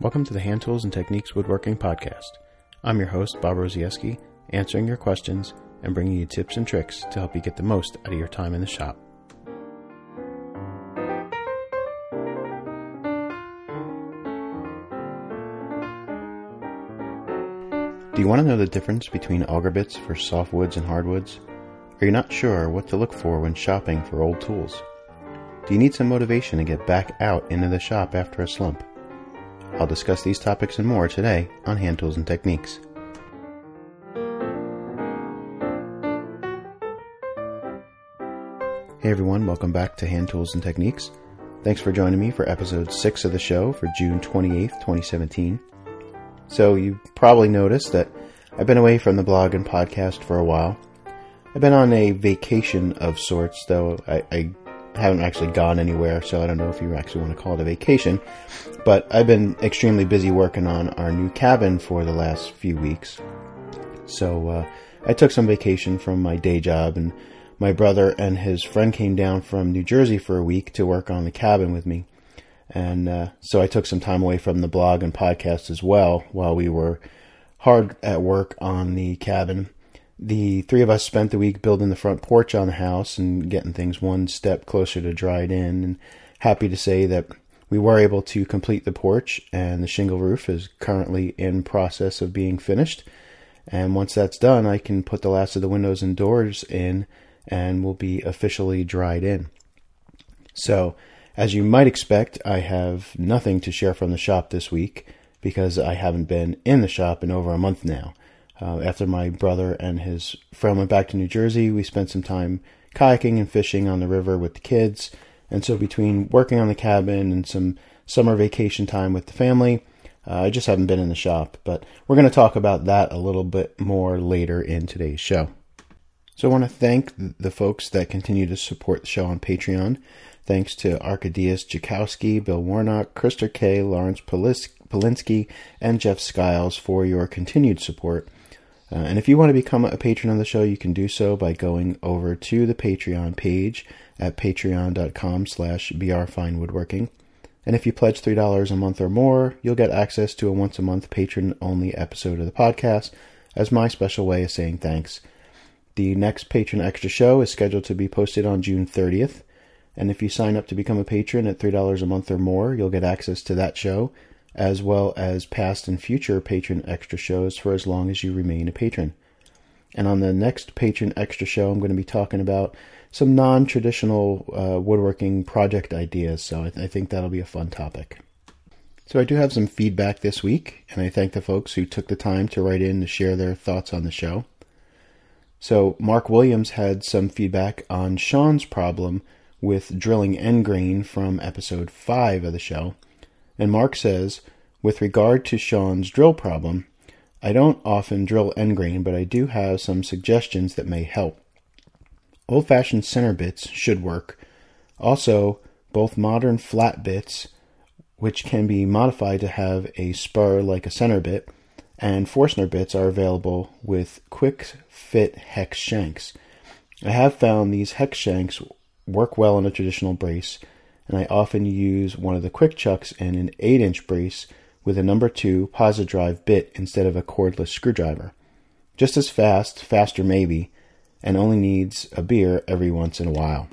Welcome to the Hand Tools and Techniques Woodworking Podcast. I'm your host, Bob Rozaieski, answering your questions and bringing you tips and tricks to help you get the most out of your time in the shop. Do you want to know the difference between auger bits for softwoods and hardwoods? Are you not sure what to look for when shopping for old tools? Do you need some motivation to get back out into the shop after a slump? I'll discuss these topics and more today on Hand Tools and Techniques. Hey everyone, welcome back to Hand Tools and Techniques. Thanks for joining me for episode 6 of the show for June 28th, 2017. So, you probably noticed that I've been away from the blog and podcast for a while. I've been on a vacation of sorts, though I, I haven't actually gone anywhere, so I don't know if you actually want to call it a vacation. But I've been extremely busy working on our new cabin for the last few weeks. So uh, I took some vacation from my day job, and my brother and his friend came down from New Jersey for a week to work on the cabin with me. And uh, so I took some time away from the blog and podcast as well while we were hard at work on the cabin the three of us spent the week building the front porch on the house and getting things one step closer to dried in. And happy to say that we were able to complete the porch, and the shingle roof is currently in process of being finished. And once that's done, I can put the last of the windows and doors in, and will be officially dried in. So, as you might expect, I have nothing to share from the shop this week because I haven't been in the shop in over a month now. Uh, after my brother and his friend went back to New Jersey, we spent some time kayaking and fishing on the river with the kids. And so, between working on the cabin and some summer vacation time with the family, uh, I just haven't been in the shop. But we're going to talk about that a little bit more later in today's show. So, I want to thank the folks that continue to support the show on Patreon. Thanks to Arkadiusz Jakowski, Bill Warnock, Krister K., Lawrence Polinsky, and Jeff Skiles for your continued support. Uh, and if you want to become a patron of the show, you can do so by going over to the Patreon page at patreon.com slash brfinewoodworking. And if you pledge $3 a month or more, you'll get access to a once a month patron only episode of the podcast as my special way of saying thanks. The next Patron Extra show is scheduled to be posted on June 30th. And if you sign up to become a patron at $3 a month or more, you'll get access to that show as well as past and future patron extra shows for as long as you remain a patron. And on the next patron extra show, I'm going to be talking about some non traditional uh, woodworking project ideas, so I, th- I think that'll be a fun topic. So, I do have some feedback this week, and I thank the folks who took the time to write in to share their thoughts on the show. So, Mark Williams had some feedback on Sean's problem with drilling end grain from episode 5 of the show and Mark says, with regard to Sean's drill problem, I don't often drill end grain, but I do have some suggestions that may help. Old fashioned center bits should work. Also, both modern flat bits, which can be modified to have a spur like a center bit, and Forstner bits are available with quick fit hex shanks. I have found these hex shanks work well in a traditional brace, and I often use one of the quick chucks and an 8 inch brace with a number 2 Posi-Drive bit instead of a cordless screwdriver. Just as fast, faster maybe, and only needs a beer every once in a while.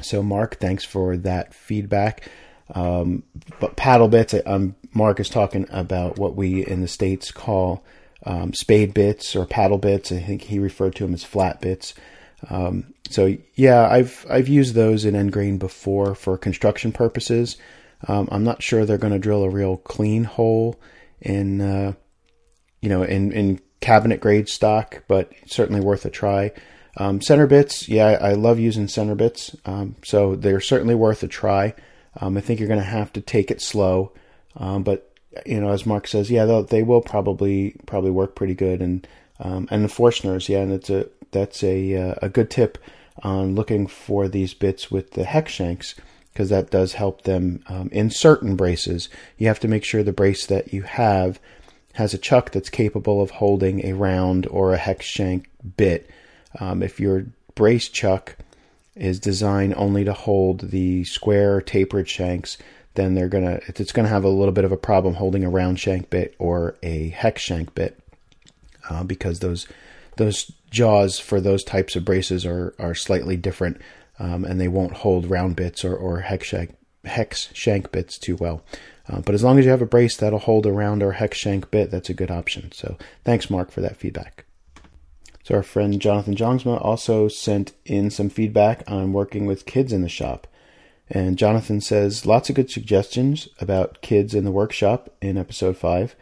So, Mark, thanks for that feedback. Um, but paddle bits, um, Mark is talking about what we in the States call um, spade bits or paddle bits. I think he referred to them as flat bits. Um, so yeah, I've I've used those in end grain before for construction purposes. Um, I'm not sure they're going to drill a real clean hole in uh, you know in in cabinet grade stock, but certainly worth a try. Um, center bits, yeah, I, I, love using center bits, um, so they're certainly worth a try. Um, I think you're going to have to take it slow, um, but you know, as Mark says, yeah, they will probably probably work pretty good, and um, and the Forstners, yeah, and it's a that's a uh, a good tip on looking for these bits with the hex shanks because that does help them um, in certain braces. You have to make sure the brace that you have has a chuck that's capable of holding a round or a hex shank bit. Um, if your brace chuck is designed only to hold the square tapered shanks, then they're gonna it's gonna have a little bit of a problem holding a round shank bit or a hex shank bit uh, because those those jaws for those types of braces are are slightly different um, and they won't hold round bits or, or hex shank hex shank bits too well. Uh, but as long as you have a brace that'll hold a round or hex shank bit, that's a good option. So thanks, Mark, for that feedback. So our friend Jonathan Jongsma also sent in some feedback on working with kids in the shop. And Jonathan says lots of good suggestions about kids in the workshop in episode 5.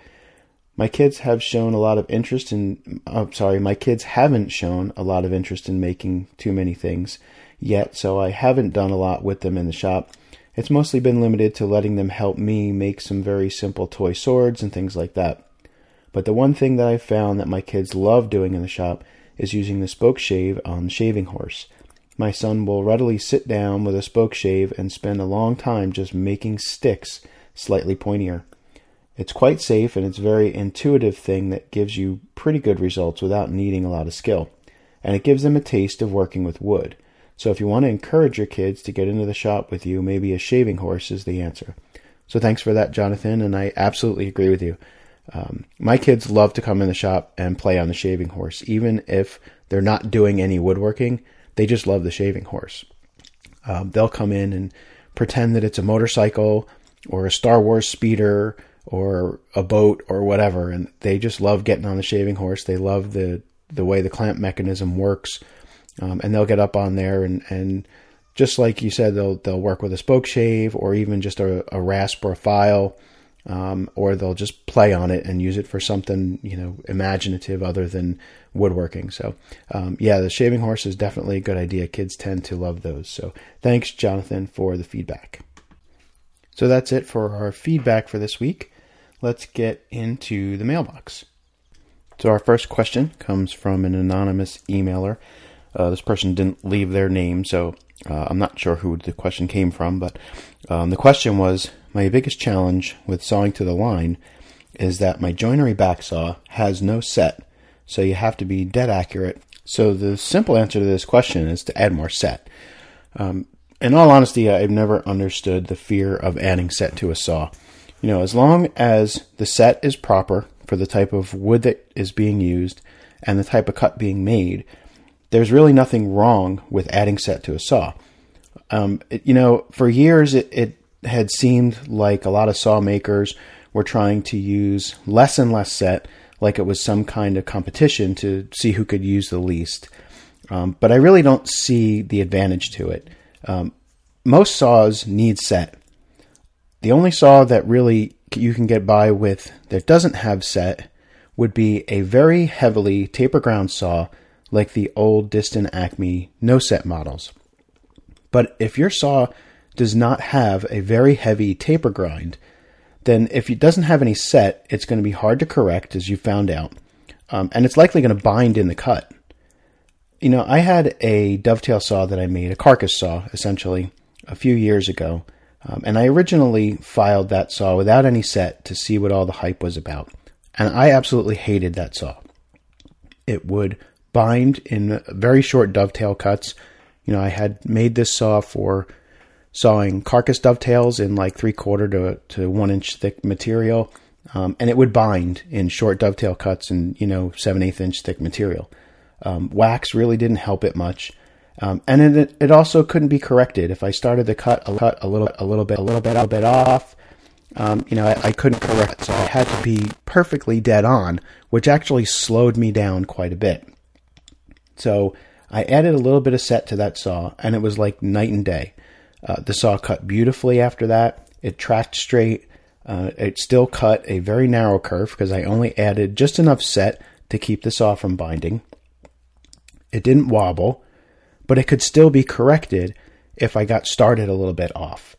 My kids have shown a lot of interest in, oh, sorry, my kids haven't shown a lot of interest in making too many things yet, so I haven't done a lot with them in the shop. It's mostly been limited to letting them help me make some very simple toy swords and things like that. But the one thing that I've found that my kids love doing in the shop is using the spoke shave on the shaving horse. My son will readily sit down with a spoke shave and spend a long time just making sticks slightly pointier. It's quite safe and it's a very intuitive thing that gives you pretty good results without needing a lot of skill. And it gives them a taste of working with wood. So if you want to encourage your kids to get into the shop with you, maybe a shaving horse is the answer. So thanks for that, Jonathan, and I absolutely agree with you. Um, my kids love to come in the shop and play on the shaving horse, even if they're not doing any woodworking. They just love the shaving horse. Um, they'll come in and pretend that it's a motorcycle or a Star Wars speeder or a boat or whatever, and they just love getting on the shaving horse. They love the the way the clamp mechanism works um, and they'll get up on there and, and just like you said, they'll they'll work with a spoke shave or even just a, a rasp or a file, um, or they'll just play on it and use it for something you know imaginative other than woodworking. So um, yeah, the shaving horse is definitely a good idea. Kids tend to love those. So thanks, Jonathan, for the feedback. So that's it for our feedback for this week. Let's get into the mailbox. So our first question comes from an anonymous emailer uh, this person didn't leave their name, so uh, I'm not sure who the question came from, but um, the question was My biggest challenge with sawing to the line is that my joinery back saw has no set, so you have to be dead accurate. So the simple answer to this question is to add more set. Um, in all honesty, I've never understood the fear of adding set to a saw. You know, as long as the set is proper for the type of wood that is being used and the type of cut being made, there's really nothing wrong with adding set to a saw. Um, it, you know, for years it, it had seemed like a lot of saw makers were trying to use less and less set, like it was some kind of competition to see who could use the least. Um, but I really don't see the advantage to it. Um, most saws need set. The only saw that really you can get by with that doesn't have set would be a very heavily taper ground saw like the old Disston Acme no set models. But if your saw does not have a very heavy taper grind, then if it doesn't have any set, it's going to be hard to correct, as you found out, um, and it's likely going to bind in the cut. You know, I had a dovetail saw that I made, a carcass saw, essentially, a few years ago, um, and I originally filed that saw without any set to see what all the hype was about, and I absolutely hated that saw. It would bind in very short dovetail cuts. You know, I had made this saw for sawing carcass dovetails in like three quarter to, to one inch thick material. Um, and it would bind in short dovetail cuts and, you know, seven eighth inch thick material. Um, wax really didn't help it much. Um, and it, it also couldn't be corrected. If I started the cut a, cut a little, a little bit, a little bit, a little bit off, um, you know, I, I, couldn't correct it. So I had to be perfectly dead on, which actually slowed me down quite a bit. So I added a little bit of set to that saw, and it was like night and day. Uh, the saw cut beautifully after that. It tracked straight. Uh, it still cut a very narrow kerf because I only added just enough set to keep the saw from binding. It didn't wobble, but it could still be corrected if I got started a little bit off.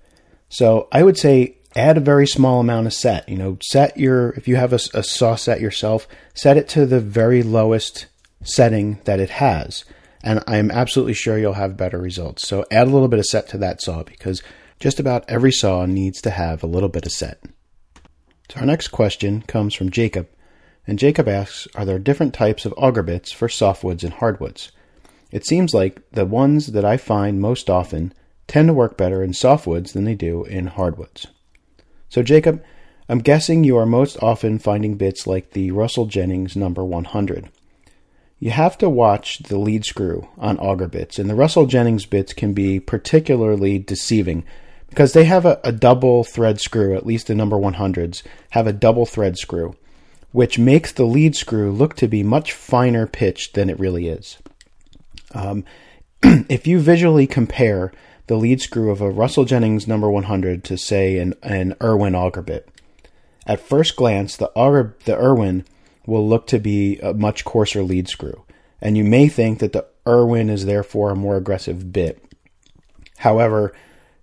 So I would say add a very small amount of set. You know, set your, if you have a, a saw set yourself, set it to the very lowest setting that it has. And I'm absolutely sure you'll have better results. So add a little bit of set to that saw because just about every saw needs to have a little bit of set. So our next question comes from Jacob. And Jacob asks, are there different types of auger bits for softwoods and hardwoods? It seems like the ones that I find most often tend to work better in softwoods than they do in hardwoods. So, Jacob, I'm guessing you are most often finding bits like the Russell Jennings number 100. You have to watch the lead screw on auger bits, and the Russell Jennings bits can be particularly deceiving because they have a, a double thread screw, at least the number 100s have a double thread screw, which makes the lead screw look to be much finer pitched than it really is. Um, if you visually compare the lead screw of a Russell Jennings number 100 to, say, an, an Irwin auger bit, at first glance, the, auger, the Irwin will look to be a much coarser lead screw, and you may think that the Irwin is therefore a more aggressive bit. However,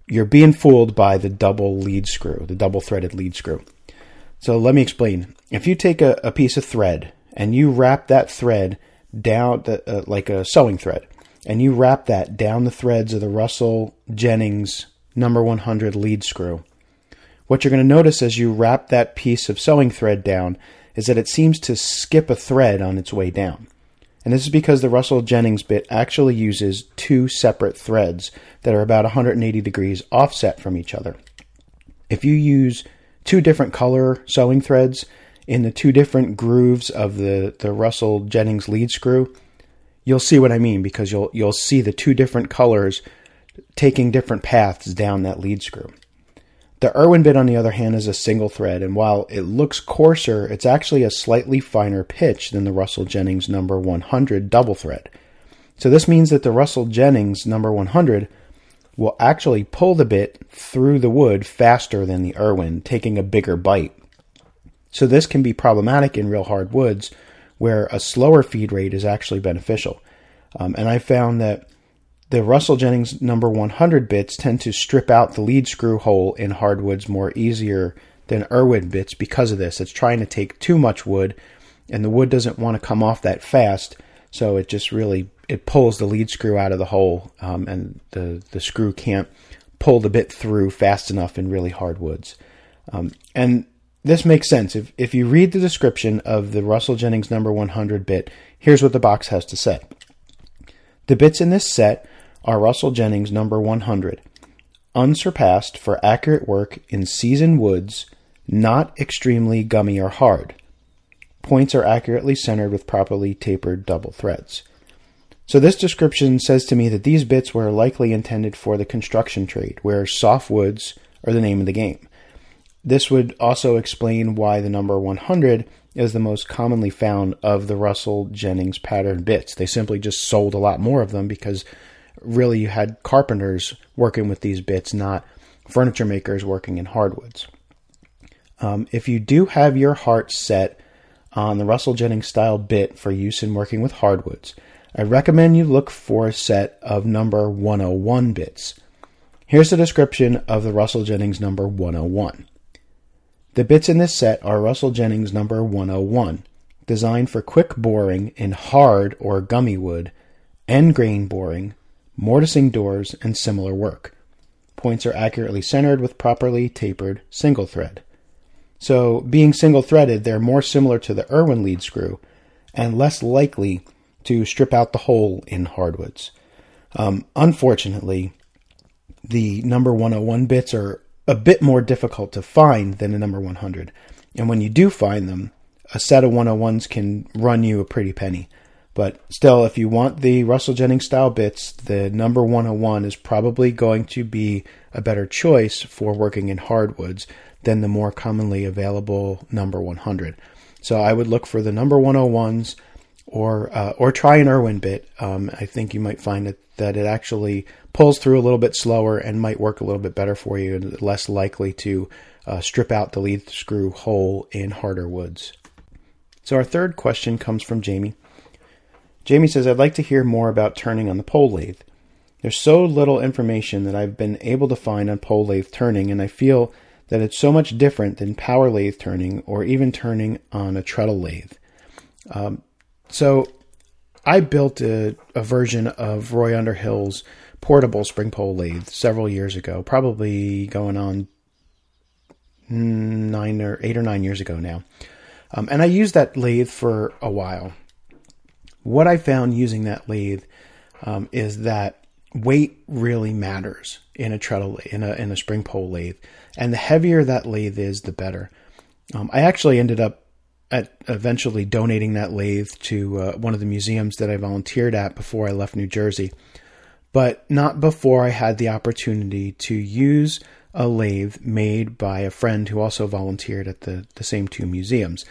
you're being fooled by the double lead screw, the double threaded lead screw. So let me explain. If you take a, a piece of thread and you wrap that thread down the, uh, like a sewing thread, and you wrap that down the threads of the Russell Jennings number 100 lead screw, what you're going to notice as you wrap that piece of sewing thread down is that it seems to skip a thread on its way down. And this is because the Russell Jennings bit actually uses two separate threads that are about 180 degrees offset from each other. If you use two different color sewing threads in the two different grooves of the, the Russell Jennings lead screw, you'll see what I mean because you'll you'll see the two different colors taking different paths down that lead screw. The Irwin bit, on the other hand, is a single thread, and while it looks coarser, it's actually a slightly finer pitch than the Russell Jennings number 100 double thread. So this means that the Russell Jennings number 100 will actually pull the bit through the wood faster than the Irwin, taking a bigger bite. So this can be problematic in real hard woods where a slower feed rate is actually beneficial. Um, and I found that the Russell Jennings number 100 bits tend to strip out the lead screw hole in hardwoods more easier than Irwin bits because of this. It's trying to take too much wood, and the wood doesn't want to come off that fast, so it just really it pulls the lead screw out of the hole, um, and the the screw can't pull the bit through fast enough in really hard woods. Um, and this makes sense. If if you read the description of the Russell Jennings number 100 bit, here's what the box has to say. The bits in this set are Russell Jennings number 100, unsurpassed for accurate work in seasoned woods, not extremely gummy or hard. Points are accurately centered with properly tapered double threads. So this description says to me that these bits were likely intended for the construction trade, where soft woods are the name of the game. This would also explain why the number 100 is the most commonly found of the Russell Jennings pattern bits. They simply just sold a lot more of them because really you had carpenters working with these bits, not furniture makers working in hardwoods. Um, if you do have your heart set on the Russell Jennings style bit for use in working with hardwoods, I recommend you look for a set of number 101 bits. Here's the description of the Russell Jennings number 101. The bits in this set are Russell Jennings number 101, designed for quick boring in hard or gummy wood, end grain boring, mortising doors, and similar work. Points are accurately centered with properly tapered single thread. So, being single threaded, they're more similar to the Irwin lead screw and less likely to strip out the hole in hardwoods. Um, unfortunately, the number 101 bits are a bit more difficult to find than a number 100. And when you do find them, a set of 101s can run you a pretty penny. But still, if you want the Russell Jennings style bits, the number 101 is probably going to be a better choice for working in hardwoods than the more commonly available number 100. So I would look for the number 101s or uh, or try an Irwin bit. Um, I think you might find that, that it actually pulls through a little bit slower and might work a little bit better for you and less likely to uh, strip out the lead screw hole in harder woods. So our third question comes from Jamie. Jamie says, I'd like to hear more about turning on the pole lathe. There's so little information that I've been able to find on pole lathe turning, and I feel that it's so much different than power lathe turning or even turning on a treadle lathe. Um, so I built a, a, version of Roy Underhill's portable spring pole lathe several years ago, probably going on nine or eight or nine years ago now. Um, and I used that lathe for a while. What I found using that lathe um, is that weight really matters in a treadle in a in a spring pole lathe, and the heavier that lathe is, the better. Um, I actually ended up at eventually donating that lathe to uh, one of the museums that I volunteered at before I left New Jersey, but not before I had the opportunity to use a lathe made by a friend who also volunteered at the, the same two museums.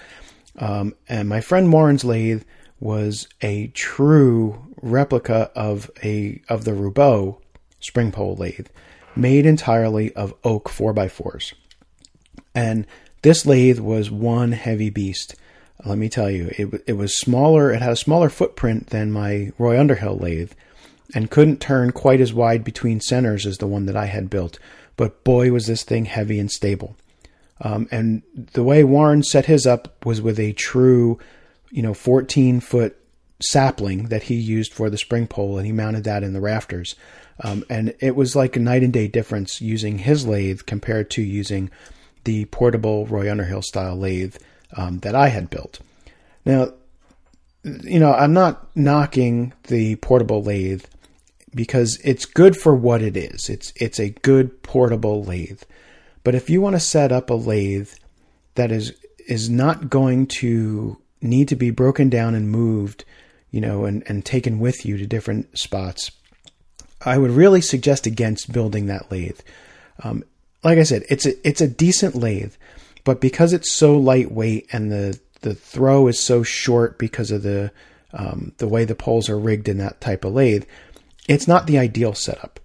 Um, and my friend Warren's lathe was a true replica of a of the Roubo spring pole lathe, made entirely of oak 4x4s. And this lathe was one heavy beast. Let me tell you, it, it was smaller, it had a smaller footprint than my Roy Underhill lathe and couldn't turn quite as wide between centers as the one that I had built. But boy, was this thing heavy and stable. Um, and the way Warren set his up was with a true, you know, 14 foot sapling that he used for the spring pole, and he mounted that in the rafters. Um, and it was like a night and day difference using his lathe compared to using the portable Roy Underhill style lathe um, that I had built. Now, you know, I'm not knocking the portable lathe because it's good for what it is. It's it's a good portable lathe. But if you want to set up a lathe that is is not going to need to be broken down and moved, you know, and, and taken with you to different spots, I would really suggest against building that lathe. Um, like I said, it's a it's a decent lathe, but because it's so lightweight and the the throw is so short because of the um, the way the poles are rigged in that type of lathe, it's not the ideal setup.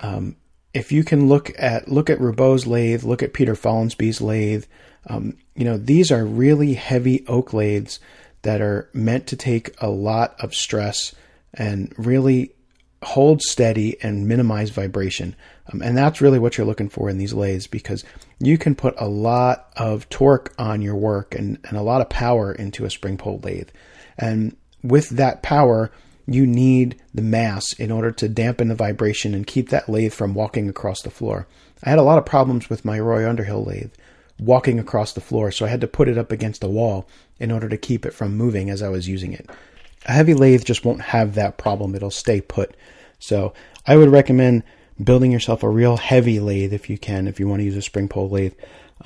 Um, if you can look at look at Roubo's lathe, look at Peter Follansbee's lathe, um, you know these are really heavy oak lathes that are meant to take a lot of stress and really hold steady and minimize vibration. Um, and that's really what you're looking for in these lathes because you can put a lot of torque on your work and, and a lot of power into a spring pole lathe. And with that power, you need the mass in order to dampen the vibration and keep that lathe from walking across the floor. I had a lot of problems with my Roy Underhill lathe walking across the floor, so I had to put it up against a wall in order to keep it from moving as I was using it. A heavy lathe just won't have that problem. It'll stay put. So I would recommend building yourself a real heavy lathe if you can, if you want to use a spring pole lathe,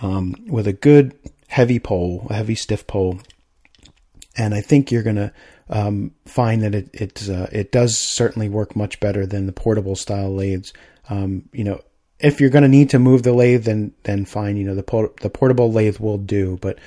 um, with a good heavy pole, a heavy stiff pole. And I think you're going to um, find that it it, uh, it does certainly work much better than the portable style lathes. Um, you know, if you're going to need to move the lathe, then then fine. You know, the the portable lathe will do, but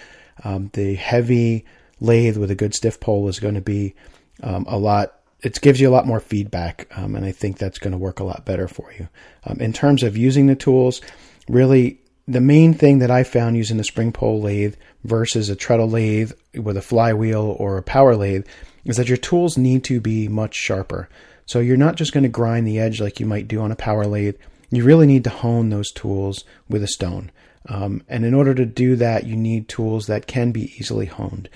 um, the heavy lathe with a good stiff pole is going to be um, a lot it gives you a lot more feedback, um, and I think that's going to work a lot better for you. Um, in terms of using the tools, really the main thing that I found using the spring pole lathe versus a treadle lathe with a flywheel or a power lathe is that your tools need to be much sharper. So you're not just going to grind the edge like you might do on a power lathe. You really need to hone those tools with a stone. Um, and in order to do that, you need tools that can be easily honed.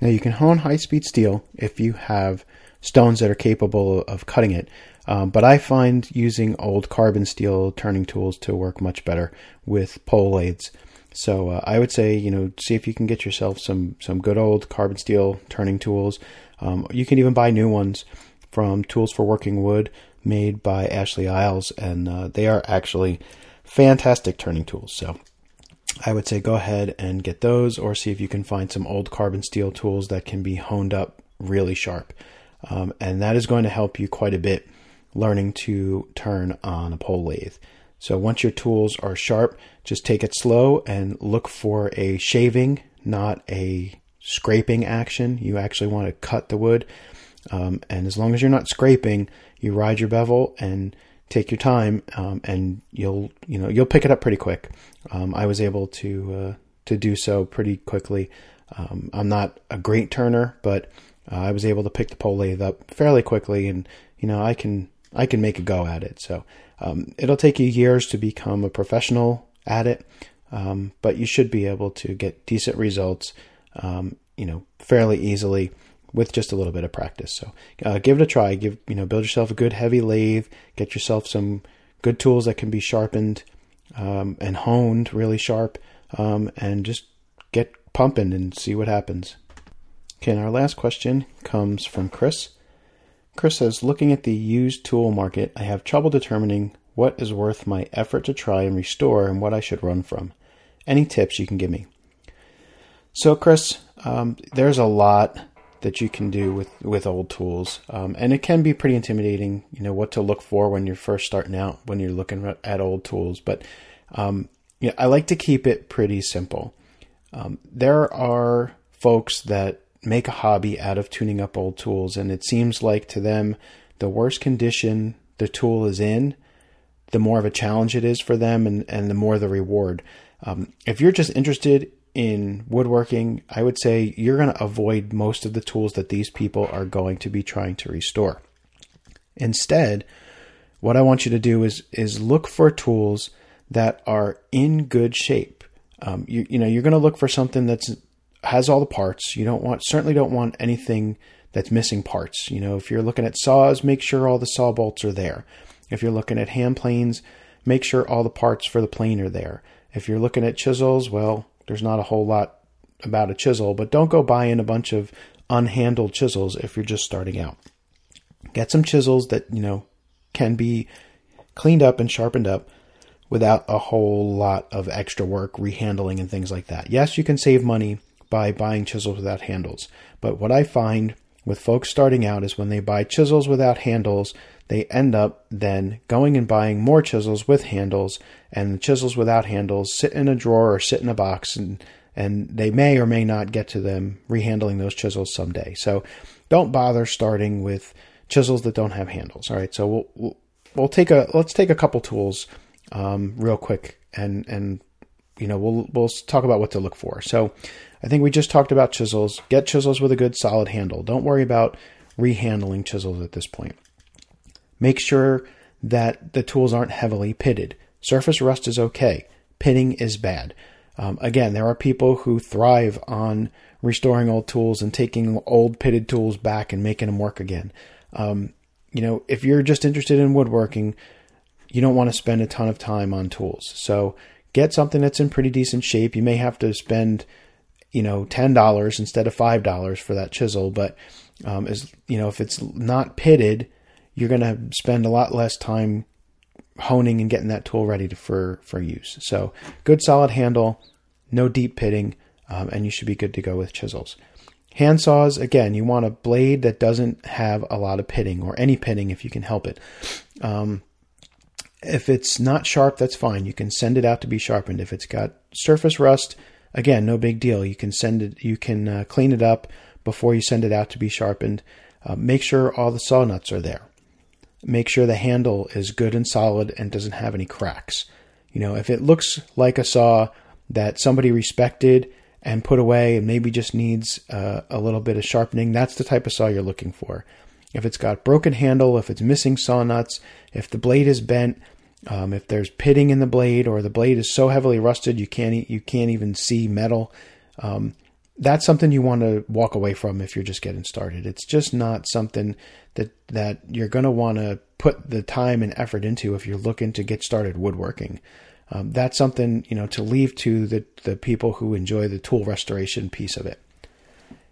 Now you can hone high speed steel if you have stones that are capable of cutting it. Um, but I find using old carbon steel turning tools to work much better with pole lathes. So uh, I would say, you know, see if you can get yourself some some good old carbon steel turning tools. Um, you can even buy new ones from Tools for Working Wood, made by Ashley Isles, and uh, they are actually fantastic turning tools. So I would say go ahead and get those, or see if you can find some old carbon steel tools that can be honed up really sharp. Um, and that is going to help you quite a bit learning to turn on a pole lathe. So once your tools are sharp, just take it slow and look for a shaving, not a scraping action. You actually want to cut the wood. Um, and as long as you're not scraping, you ride your bevel and take your time, um, and you'll you know you'll pick it up pretty quick. Um, I was able to uh, to do so pretty quickly. Um, I'm not a great turner, but uh, I was able to pick the pole lathe up fairly quickly, and you know I can I can make a go at it. So um, it'll take you years to become a professional at it, um, but you should be able to get decent results, um, you know, fairly easily with just a little bit of practice. So uh, give it a try. Give you know build yourself a good heavy lathe. Get yourself some good tools that can be sharpened um, and honed really sharp, um, and just get pumping and see what happens. Okay, and our last question comes from Chris. Chris says, looking at the used tool market, I have trouble determining what is worth my effort to try and restore and what I should run from. Any tips you can give me? So, Chris, um, there's a lot that you can do with, with old tools, um, and it can be pretty intimidating. You know what to look for when you're first starting out when you're looking at old tools. But um, yeah, I like to keep it pretty simple. Um, there are folks that make a hobby out of tuning up old tools, and it seems like to them, the worse condition the tool is in, the more of a challenge it is for them, and, and the more the reward. Um, if you're just interested in woodworking, I would say you're going to avoid most of the tools that these people are going to be trying to restore. Instead, what I want you to do is is look for tools that are in good shape. Um, you, you know, you're going to look for something that's has all the parts. You don't want certainly don't want anything that's missing parts. You know, if you're looking at saws, make sure all the saw bolts are there. If you're looking at hand planes, make sure all the parts for the plane are there. If you're looking at chisels, well, there's not a whole lot about a chisel, but don't go buying a bunch of unhandled chisels if you're just starting out. Get some chisels that, you know, can be cleaned up and sharpened up without a whole lot of extra work, rehandling and things like that. Yes, you can save money by buying chisels without handles, but what I find with folks starting out is when they buy chisels without handles, they end up then going and buying more chisels with handles, and the chisels without handles sit in a drawer or sit in a box, and and they may or may not get to them rehandling those chisels someday. So don't bother starting with chisels that don't have handles. All right, so we'll we'll, we'll take a let's take a couple tools um, real quick, and and you know we'll we'll talk about what to look for. So I think we just talked about chisels. Get chisels with a good solid handle. Don't worry about rehandling chisels at this point. Make sure that the tools aren't heavily pitted. Surface rust is okay. Pitting is bad. Um, again, there are people who thrive on restoring old tools and taking old pitted tools back and making them work again. Um, you know, if you're just interested in woodworking, you don't want to spend a ton of time on tools. So get something that's in pretty decent shape. You may have to spend, you know, ten dollars instead of five dollars for that chisel, but um, as you know, if it's not pitted, you're going to spend a lot less time honing and getting that tool ready to, for for use. So good solid handle, no deep pitting, um, and you should be good to go with chisels. Hand saws, again, you want a blade that doesn't have a lot of pitting or any pitting if you can help it. Um, if it's not sharp, that's fine. You can send it out to be sharpened. If it's got surface rust, again, no big deal. You can send it, you can uh, clean it up before you send it out to be sharpened. Uh, make sure all the saw nuts are there. Make sure the handle is good and solid and doesn't have any cracks. You know, if it looks like a saw that somebody respected and put away and maybe just needs uh, a little bit of sharpening, that's the type of saw you're looking for. If it's got broken handle, if it's missing saw nuts, if the blade is bent, um, if there's pitting in the blade or the blade is so heavily rusted you can't you can't even see metal, um, that's something you want to walk away from if you're just getting started. It's just not something that that you're going to want to put the time and effort into if you're looking to get started woodworking. Um, that's something you know to leave to the the people who enjoy the tool restoration piece of it.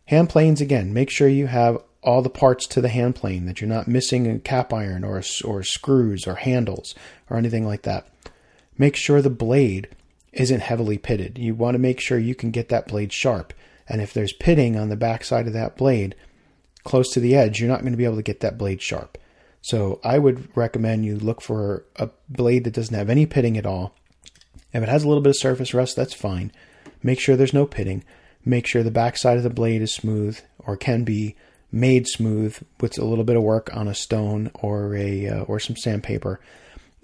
Hand planes again. Make sure you have all the parts to the hand plane, that you're not missing a cap iron or, or screws or handles or anything like that. Make sure the blade isn't heavily pitted. You want to make sure you can get that blade sharp. And if there's pitting on the backside of that blade, close to the edge, you're not going to be able to get that blade sharp. So I would recommend you look for a blade that doesn't have any pitting at all. If it has a little bit of surface rust, that's fine. Make sure there's no pitting. Make sure the backside of the blade is smooth or can be made smooth with a little bit of work on a stone or a uh, or some sandpaper,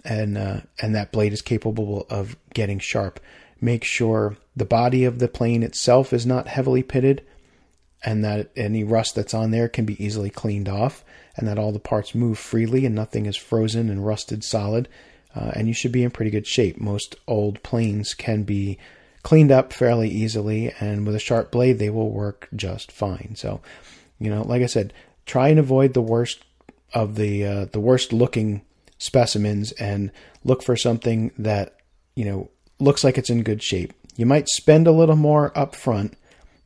and uh, and that blade is capable of getting sharp. Make sure the body of the plane itself is not heavily pitted, and that any rust that's on there can be easily cleaned off, and that all the parts move freely and nothing is frozen and rusted solid. Uh, and you should be in pretty good shape. Most old planes can be cleaned up fairly easily, and with a sharp blade, they will work just fine. So you know, like I said, try and avoid the worst of the uh, the worst looking specimens and look for something that you know looks like it's in good shape. You might spend a little more up front,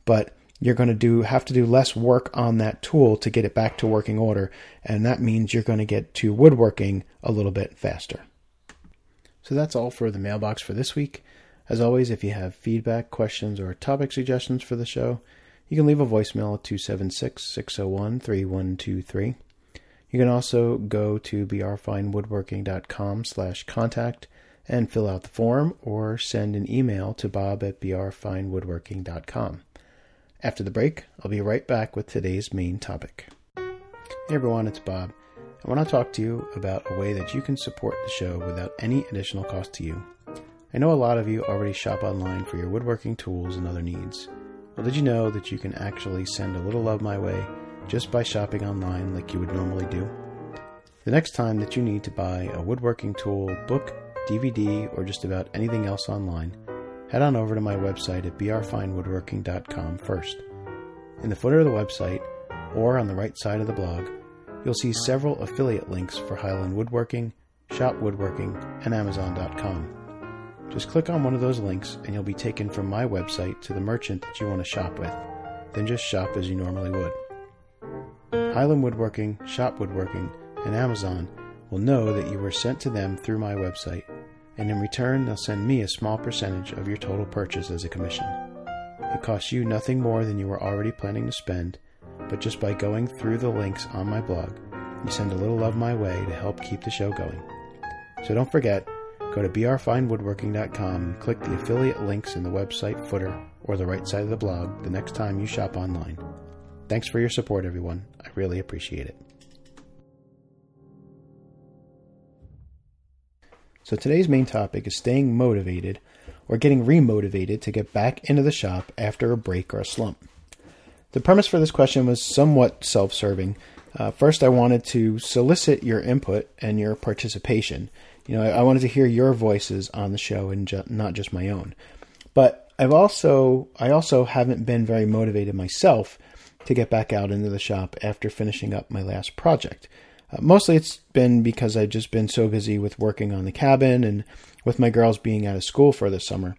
but you're going to do have to do less work on that tool to get it back to working order, and that means you're going to get to woodworking a little bit faster. So that's all for the mailbox for this week. As always, if you have feedback, questions, or topic suggestions for the show, you can leave a voicemail at 276 601 3123. You can also go to brfinewoodworking.com slash contact and fill out the form or send an email to bob at brfinewoodworking.com. After the break, I'll be right back with today's main topic. Hey everyone, it's Bob. I want to talk to you about a way that you can support the show without any additional cost to you. I know a lot of you already shop online for your woodworking tools and other needs. Well, did you know that you can actually send a little love my way just by shopping online like you would normally do? The next time that you need to buy a woodworking tool, book, DVD, or just about anything else online, head on over to my website at brfinewoodworking.com first. In the footer of the website, or on the right side of the blog, you'll see several affiliate links for Highland Woodworking, Shop Woodworking, and Amazon.com. Just click on one of those links and you'll be taken from my website to the merchant that you want to shop with. Then just shop as you normally would. Highland Woodworking, Shop Woodworking, and Amazon will know that you were sent to them through my website and in return, they'll send me a small percentage of your total purchase as a commission. It costs you nothing more than you were already planning to spend, but just by going through the links on my blog, you send a little love my way to help keep the show going. So don't forget, go to brfinewoodworking.com and click the affiliate links in the website footer or the right side of the blog the next time you shop online. Thanks for your support, everyone. I really appreciate it. So today's main topic is staying motivated or getting remotivated to get back into the shop after a break or a slump. The premise for this question was somewhat self serving. Uh, first, I wanted to solicit your input and your participation. You know, I, I wanted to hear your voices on the show and ju- not just my own. But I've also, I also haven't been very motivated myself to get back out into the shop after finishing up my last project. Uh, mostly it's been because I've just been so busy with working on the cabin and with my girls being out of school for the summer.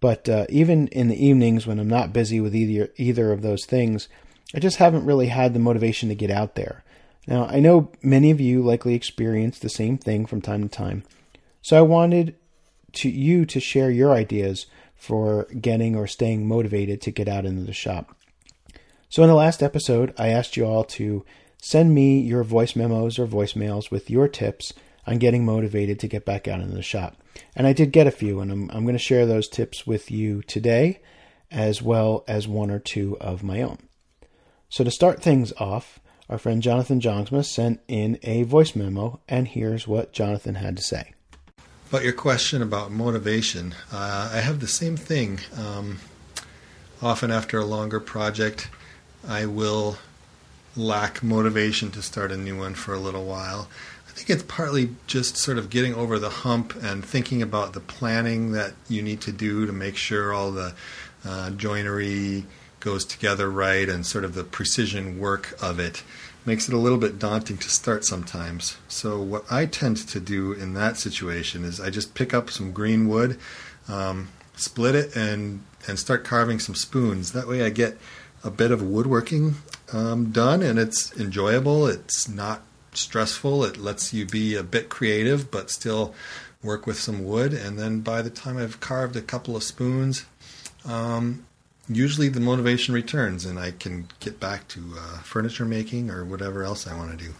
But uh, even in the evenings when I'm not busy with either either of those things, I just haven't really had the motivation to get out there. Now, I know many of you likely experience the same thing from time to time. So I wanted to you to share your ideas for getting or staying motivated to get out into the shop. So in the last episode, I asked you all to Send me your voice memos or voicemails with your tips on getting motivated to get back out into the shop. And I did get a few, and I'm, I'm going to share those tips with you today, as well as one or two of my own. So to start things off, our friend Jonathan Jongsma sent in a voice memo, and here's what Jonathan had to say. About your question about motivation, uh, I have the same thing. Um, often after a longer project, I will lack motivation to start a new one for a little while. I think it's partly just sort of getting over the hump and thinking about the planning that you need to do to make sure all the uh, joinery goes together right and sort of the precision work of it makes it a little bit daunting to start sometimes. So what I tend to do in that situation is I just pick up some green wood, um, split it, and and start carving some spoons. That way I get a bit of woodworking um, done, and it's enjoyable. It's not stressful. It lets you be a bit creative, but still work with some wood. And then by the time I've carved a couple of spoons, um, usually the motivation returns, and I can get back to uh, furniture making or whatever else I want to do.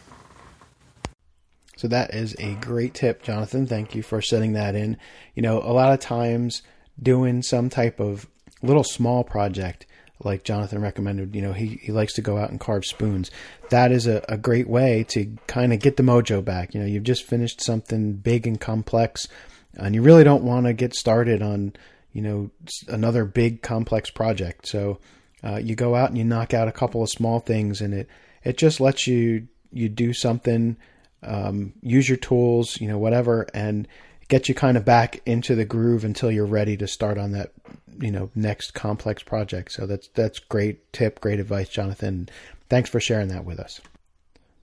So that is a great tip, Jonathan. Thank you for setting that in. You know, a lot of times doing some type of little small project like Jonathan recommended, you know, he, he likes to go out and carve spoons. That is a, a great way to kind of get the mojo back. You know, you've just finished something big and complex, and you really don't want to get started on, you know, another big complex project. So uh, you go out and you knock out a couple of small things, and it it just lets you you do something, um, use your tools, you know, whatever, and get you kind of back into the groove until you're ready to start on that you know next complex project. So that's that's great tip, great advice, Jonathan. Thanks for sharing that with us.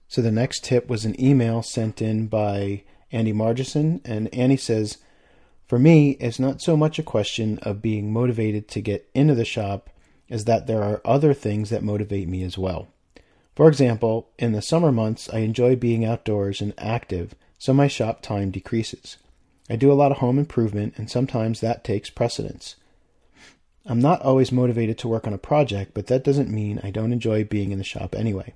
So the next tip was an email sent in by Andy Margison, and Andy says, "For me, it's not so much a question of being motivated to get into the shop as that there are other things that motivate me as well. For example, in the summer months, I enjoy being outdoors and active, so my shop time decreases. I do a lot of home improvement, and sometimes that takes precedence. I'm not always motivated to work on a project, but that doesn't mean I don't enjoy being in the shop anyway.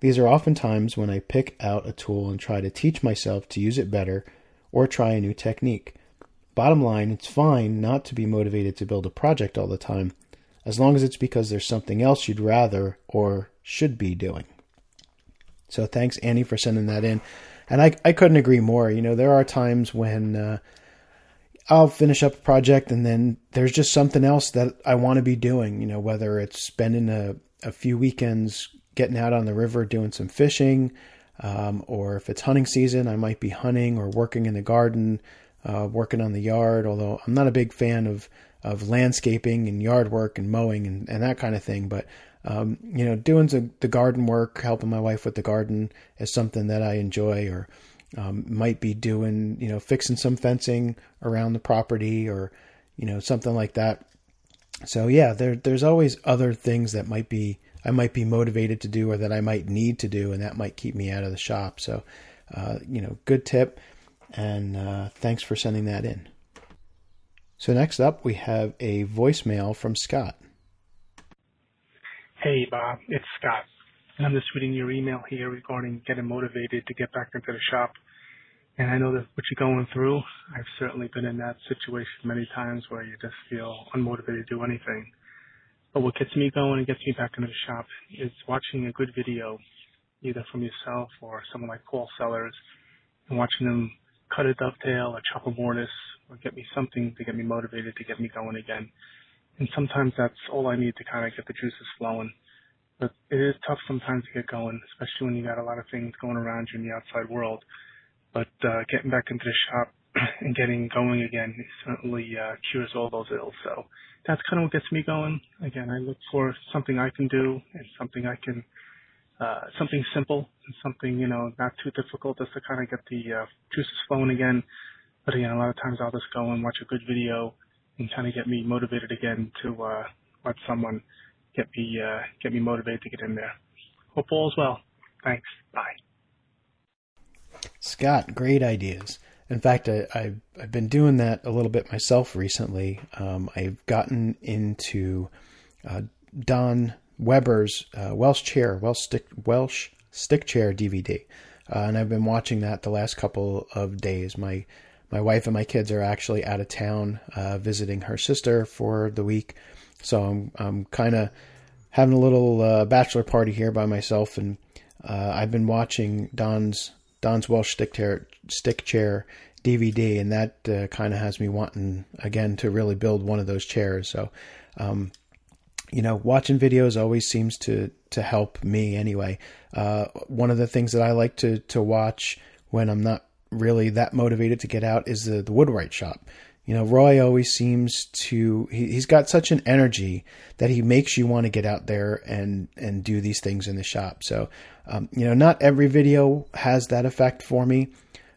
These are often times when I pick out a tool and try to teach myself to use it better or try a new technique. Bottom line, it's fine not to be motivated to build a project all the time, as long as it's because there's something else you'd rather or should be doing. So thanks, Annie, for sending that in. And I, I couldn't agree more. You know, there are times when uh, I'll finish up a project and then there's just something else that I want to be doing, you know, whether it's spending a, a few weekends getting out on the river doing some fishing, um, or if it's hunting season, I might be hunting or working in the garden, uh, working on the yard. Although I'm not a big fan of of landscaping and yard work and mowing and, and that kind of thing, but um, you know, doing the, the garden work, helping my wife with the garden is something that I enjoy, or um, might be doing, you know, fixing some fencing around the property, or you know, something like that. So yeah, there there's always other things that might be I might be motivated to do or that I might need to do, and that might keep me out of the shop. So, uh, you know, good tip, and uh, thanks for sending that in. So, next up, we have a voicemail from Scott. Hey, Bob, it's Scott, and I'm just reading your email here regarding getting motivated to get back into the shop. And I know that what you're going through, I've certainly been in that situation many times where you just feel unmotivated to do anything. But what gets me going and gets me back into the shop is watching a good video, either from yourself or someone like Paul Sellers, and watching them cut a dovetail a mortise or get me something to get me motivated to get me going again. And sometimes that's all I need to kind of get the juices flowing. But it is tough sometimes to get going, especially when you got a lot of things going around you in the outside world. But uh, getting back into the shop and getting going again certainly uh, cures all those ills. So that's kind of what gets me going. Again, I look for something I can do and something I can, uh, something simple and something, you know, not too difficult just to kind of get the uh, juices flowing again. But again, a lot of times I'll just go and watch a good video and kind of get me motivated again to uh, let someone get me uh, get me motivated to get in there. Hope all is well. Thanks. Bye. Scott, great ideas. In fact, I, I, have been doing that a little bit myself recently. Um, I've gotten into uh, Don Weber's uh, Welsh chair, Welsh stick, Welsh stick chair DVD, uh, and I've been watching that the last couple of days. My my wife and my kids are actually out of town uh, visiting her sister for the week, so I'm I'm kind of having a little uh, bachelor party here by myself, and uh, I've been watching Don's Don's Welsh stick chair stick chair DVD, and that uh, kind of has me wanting again to really build one of those chairs. So, um, you know, watching videos always seems to to help me anyway. Uh, one of the things that I like to to watch when I'm not really that motivated to get out is the the Woodwright shop. You know, Roy always seems to he, has got such an energy that he makes you want to get out there and and do these things in the shop. So, um, you know, not every video has that effect for me.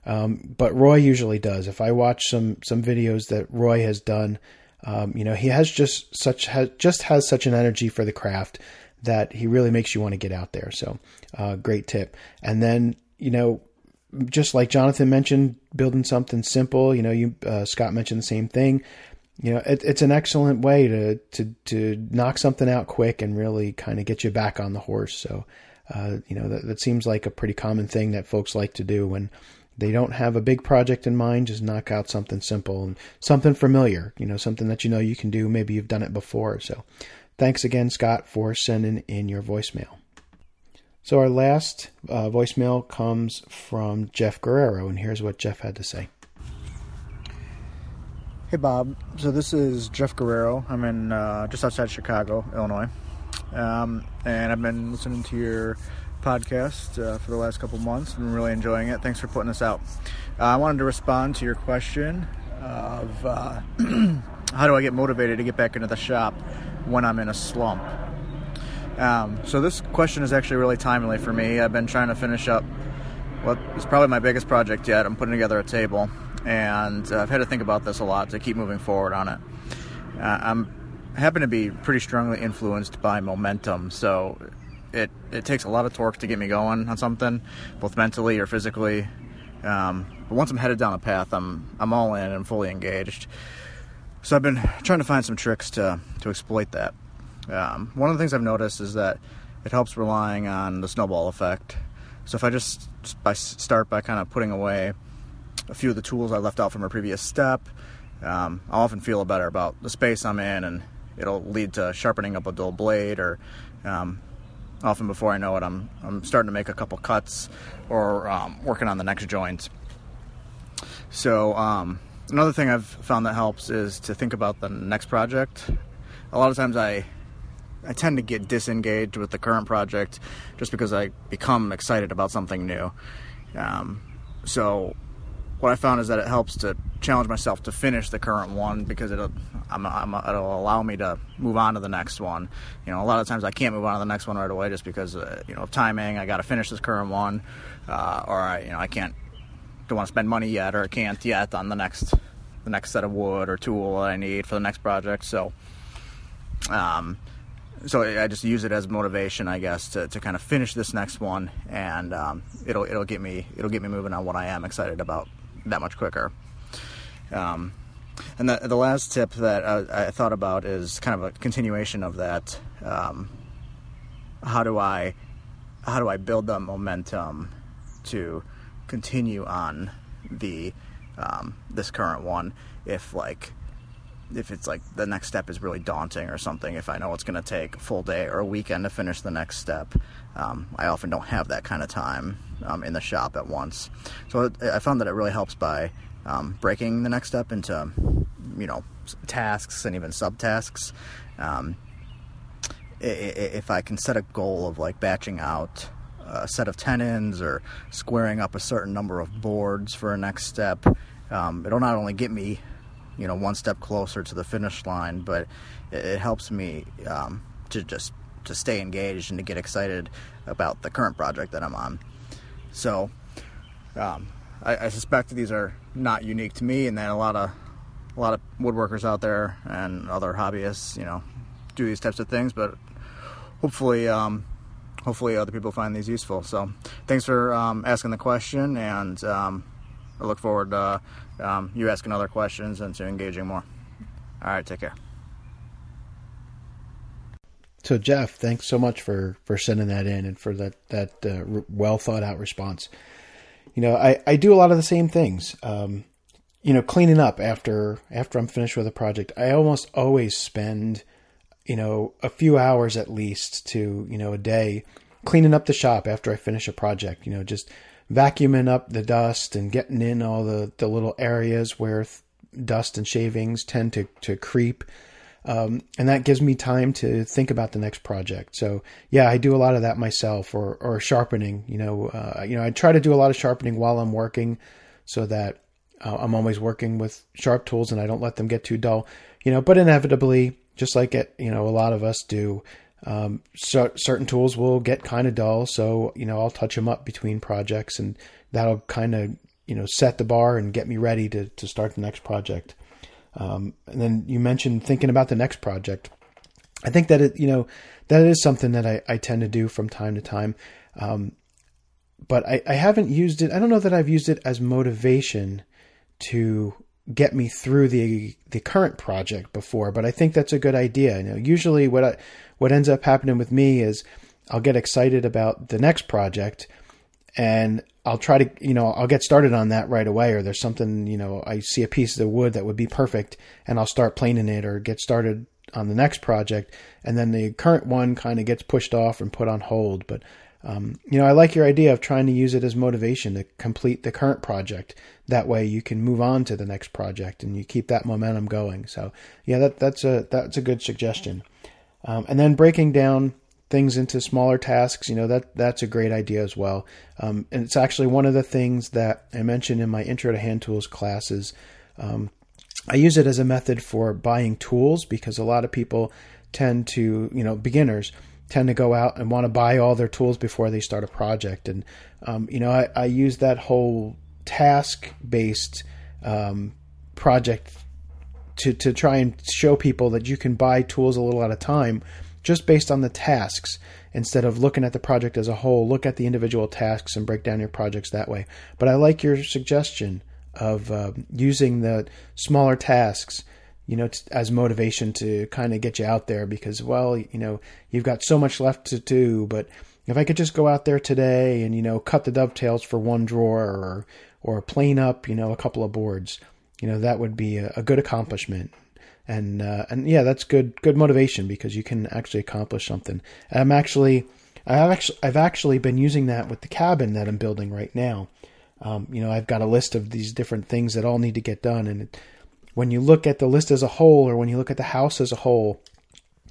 Um, but Roy usually does. If I watch some some videos that Roy has done, um, you know, he has just such has, just has such an energy for the craft that he really makes you want to get out there. So, uh, great tip. And then you know, just like Jonathan mentioned, building something simple. You know, you uh, Scott mentioned the same thing. You know, it, it's an excellent way to to to knock something out quick and really kind of get you back on the horse. So, uh, you know, that, that seems like a pretty common thing that folks like to do when they don't have a big project in mind, just knock out something simple and something familiar, you know, something that you know you can do. Maybe you've done it before. So thanks again, Scott, for sending in your voicemail. So our last uh, voicemail comes from Jeff Guerrero, and here's what Jeff had to say. Hey Bob, so this is Jeff Guerrero. I'm in uh, just outside Chicago, Illinois, um, and I've been listening to your podcast uh, for the last couple months. Been really enjoying it. Thanks for putting this out. Uh, I wanted to respond to your question of uh, how do I get motivated to get back into the shop when I'm in a slump. Um, so this question is actually really timely for me. I've been trying to finish up what is probably my biggest project yet. I'm putting together a table, and uh, I've had to think about this a lot to keep moving forward on it. Uh, I'm happen to be pretty strongly influenced by momentum. So it it takes a lot of torque to get me going on something, both mentally or physically. Um, but once I'm headed down a path, I'm I'm all in and fully engaged. So I've been trying to find some tricks to to exploit that. Um, one of the things I've noticed is that it helps relying on the snowball effect. So if I just by start by kind of putting away a few of the tools I left out from a previous step, um, I'll often feel better about the space I'm in, and it'll lead to sharpening up a dull blade, or um, often before I know it, I'm I'm starting to make a couple cuts or um, working on the next joint. So um, another thing I've found that helps is to think about the next project. A lot of times I I tend to get disengaged with the current project just because I become excited about something new. Um, so what I found is that it helps to challenge myself to finish the current one because it'll I'm, I'm, it'll allow me to move on to the next one. You know, a lot of times I can't move on to the next one right away just because uh, you know of timing. I got to finish this current one, uh, or I you know I can't don't want to spend money yet, or I can't yet on the next the next set of wood or tool that I need for the next project. So. Um, so I just use it as motivation, I guess, to, to kind of finish this next one, and um, it'll it'll get me it'll get me moving on what I am excited about that much quicker. Um, and the, the last tip that I, I, thought about is kind of a continuation of that. Um, how do I how do I build the momentum to continue on the um, this current one if like if it's like the next step is really daunting or something, if I know it's going to take a full day or a weekend to finish the next step, um, I often don't have that kind of time um, in the shop at once. So I found that it really helps by um, breaking the next step into, you know, tasks and even subtasks. Um, if I can set a goal of like batching out a set of tenons or squaring up a certain number of boards for a next step, um, it'll not only get me you know one step closer to the finish line but it, helps me um, to just to stay engaged and to get excited about the current project that I'm on so um, I, I, suspect these are not unique to me and that a lot of a lot of woodworkers out there and other hobbyists you know do these types of things but hopefully um, hopefully other people find these useful so thanks for um, asking the question and um, I look forward to um, you asking other questions and to engaging more. All right, take care. So Jeff, thanks so much for for sending that in and for that that uh, well thought out response. You know, I I do a lot of the same things. Um, you know, cleaning up after after I'm finished with a project. I almost always spend you know a few hours at least to you know a day cleaning up the shop after I finish a project. You know, just vacuuming up the dust and getting in all the, the little areas where th- dust and shavings tend to, to creep. Um, and that gives me time to think about the next project. So yeah, I do a lot of that myself, or or sharpening. You know, uh, you know, I try to do a lot of sharpening while I'm working, so that uh, I'm always working with sharp tools and I don't let them get too dull. You know, but inevitably, just like it, you know, a lot of us do, um, so, certain tools will get kind of dull, so you know I'll touch them up between projects, and that'll kind of you know set the bar and get me ready to to start the next project. Um, and then you mentioned thinking about the next project. I think that it you know that is something that I, I tend to do from time to time, um, but I, I haven't used it. I don't know that I've used it as motivation to get me through the the current project before, but I think that's a good idea. You know, usually what I what ends up happening with me is I'll get excited about the next project and I'll try to, you know, I'll get started on that right away, or there's something, you know, I see a piece of wood that would be perfect, and I'll start planing it, or get started on the next project, and then the current one kind of gets pushed off and put on hold. But, um, you know, I like your idea of trying to use it as motivation to complete the current project. That way, you can move on to the next project, and you keep that momentum going. So, yeah, that that's a that's a good suggestion. Um, and then breaking down things into smaller tasks, you know, that that's a great idea as well. Um, and it's actually one of the things that I mentioned in my intro to hand tools classes. Um, I use it as a method for buying tools because a lot of people tend to, you know, beginners tend to go out and want to buy all their tools before they start a project. And, um, you know, I, I, use that whole task based um, project to to try and show people that you can buy tools a little at a time, just based on the tasks instead of looking at the project as a whole. Look at the individual tasks and break down your projects that way. But I like your suggestion of uh, using the smaller tasks you know, as motivation to kind of get you out there because, well, you know, you've got so much left to do, but if I could just go out there today and, you know, cut the dovetails for one drawer or, or plane up, you know, a couple of boards, you know, that would be a, a good accomplishment. And, uh, and yeah, that's good, good motivation because you can actually accomplish something. I'm actually, I've actually, I've actually been using that with the cabin that I'm building right now. Um, you know, I've got a list of these different things that all need to get done and it, when you look at the list as a whole or when you look at the house as a whole,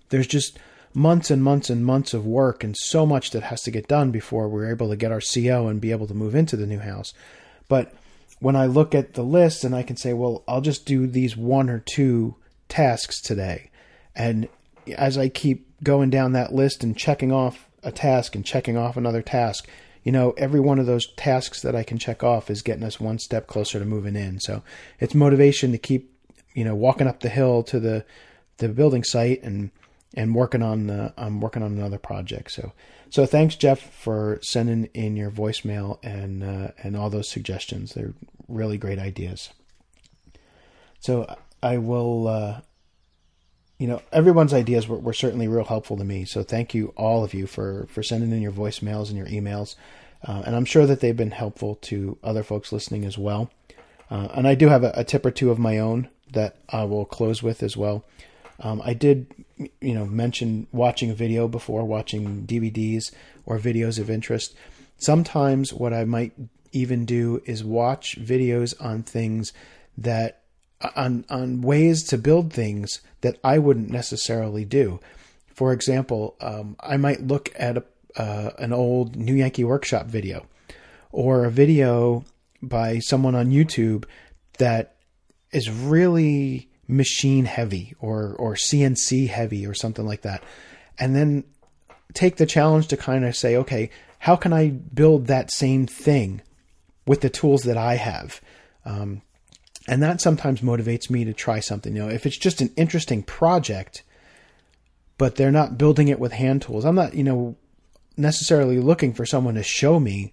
there's just months and months and months of work and so much that has to get done before we're able to get our CO and be able to move into the new house. But when I look at the list and I can say, well, I'll just do these one or two tasks today. And as I keep going down that list and checking off a task and checking off another task, you know, every one of those tasks that I can check off is getting us one step closer to moving in. So it's motivation to keep you know, walking up the hill to the the building site and and working on the I'm working on another project. So so thanks Jeff for sending in your voicemail and uh, and all those suggestions. They're really great ideas. So I will. Uh, you know, everyone's ideas were, were certainly real helpful to me. So thank you, all of you, for for sending in your voicemails and your emails, uh, and I'm sure that they've been helpful to other folks listening as well. Uh, and I do have a, a, tip or two of my own that I will close with as well. Um, I did, you know, mention watching a video before, watching DVDs or videos of interest. Sometimes what I might even do is watch videos on things that on on ways to build things that I wouldn't necessarily do. For example, um, I might look at a, uh, an old New Yankee Workshop video or a video by someone on YouTube that is really machine heavy or or CNC heavy or something like that. And then take the challenge to kind of say, okay, how can I build that same thing with the tools that I have? Um, and that sometimes motivates me to try something. You know, if it's just an interesting project, but they're not building it with hand tools, I'm not, you know, necessarily looking for someone to show me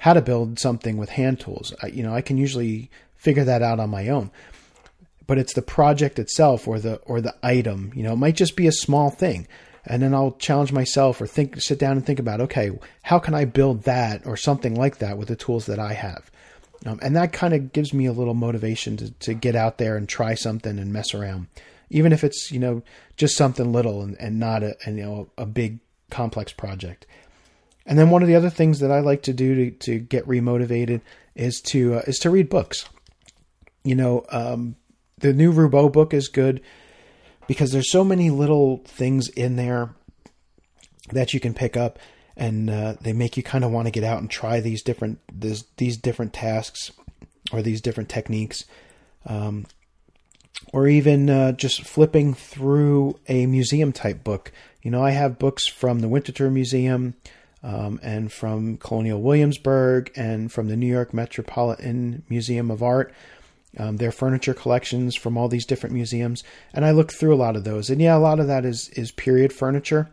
how to build something with hand tools. I, you know, I can usually figure that out on my own but it's the project itself or the or the item. You know, it might just be a small thing. And then I'll challenge myself or think sit down and think about, okay, how can I build that or something like that with the tools that I have? Um, and that kind of gives me a little motivation to, to get out there and try something and mess around, even if it's you know just something little and, and not a and, you know a big complex project. And then one of the other things that I like to do to, to get remotivated is to uh, is to read books. You know, um, the new Roubo book is good because there's so many little things in there that you can pick up and uh, they make you kind of want to get out and try these different this, these different tasks or these different techniques um, or even uh, just flipping through a museum type book. You know i have books from the winterthur museum um, and from colonial williamsburg and from the new york metropolitan museum of art. Um, their furniture collections from all these different museums, and I looked through a lot of those. And yeah, a lot of that is is period furniture,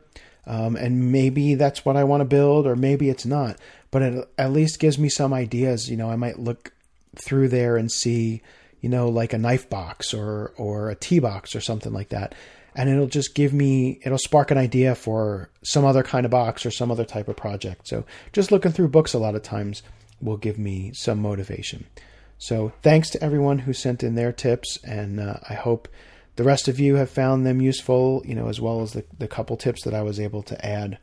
um, and maybe that's what I want to build, or maybe it's not. But it at least gives me some ideas. You know, I might look through there and see, you know, like a knife box or or a tea box or something like that, and it'll just give me it'll spark an idea for some other kind of box or some other type of project. So just looking through books a lot of times will give me some motivation. So thanks to everyone who sent in their tips, and uh, I hope the rest of you have found them useful, you know, as well as the, the couple tips that I was able to add.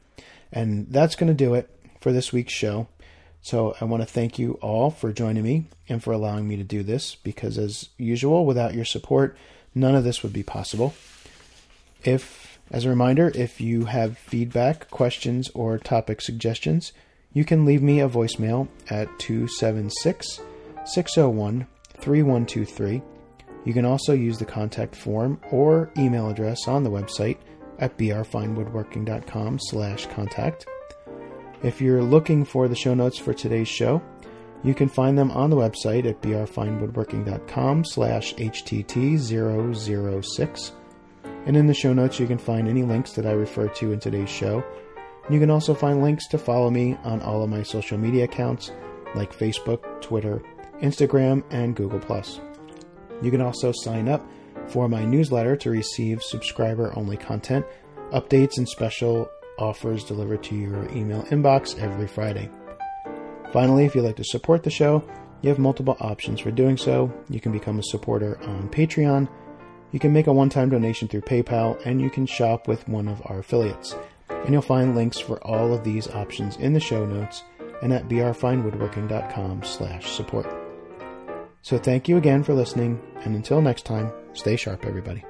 And that's going to do it for this week's show. So I want to thank you all for joining me and for allowing me to do this because, as usual, without your support, none of this would be possible. If, as a reminder, if you have feedback, questions, or topic suggestions, you can leave me a voicemail at 276 601 3123. You can also use the contact form or email address on the website at brfinewoodworking.com slash contact. If you're looking for the show notes for today's show, You can find them on the website at brfinewoodworking.com slash htt006. And in the show notes, you can find any links that I refer to in today's show. You can also find links to follow me on all of my social media accounts like Facebook, Twitter, Instagram, and Google+. You can also sign up for my newsletter to receive subscriber-only content, updates, and special offers delivered to your email inbox every Friday. Finally, if you'd like to support the show, you have multiple options for doing so. You can become a supporter on Patreon, you can make a one time donation through PayPal, and you can shop with one of our affiliates. And you'll find links for all of these options in the show notes and at brfinewoodworking.com slash support. So thank you again for listening, and until next time, stay sharp, everybody.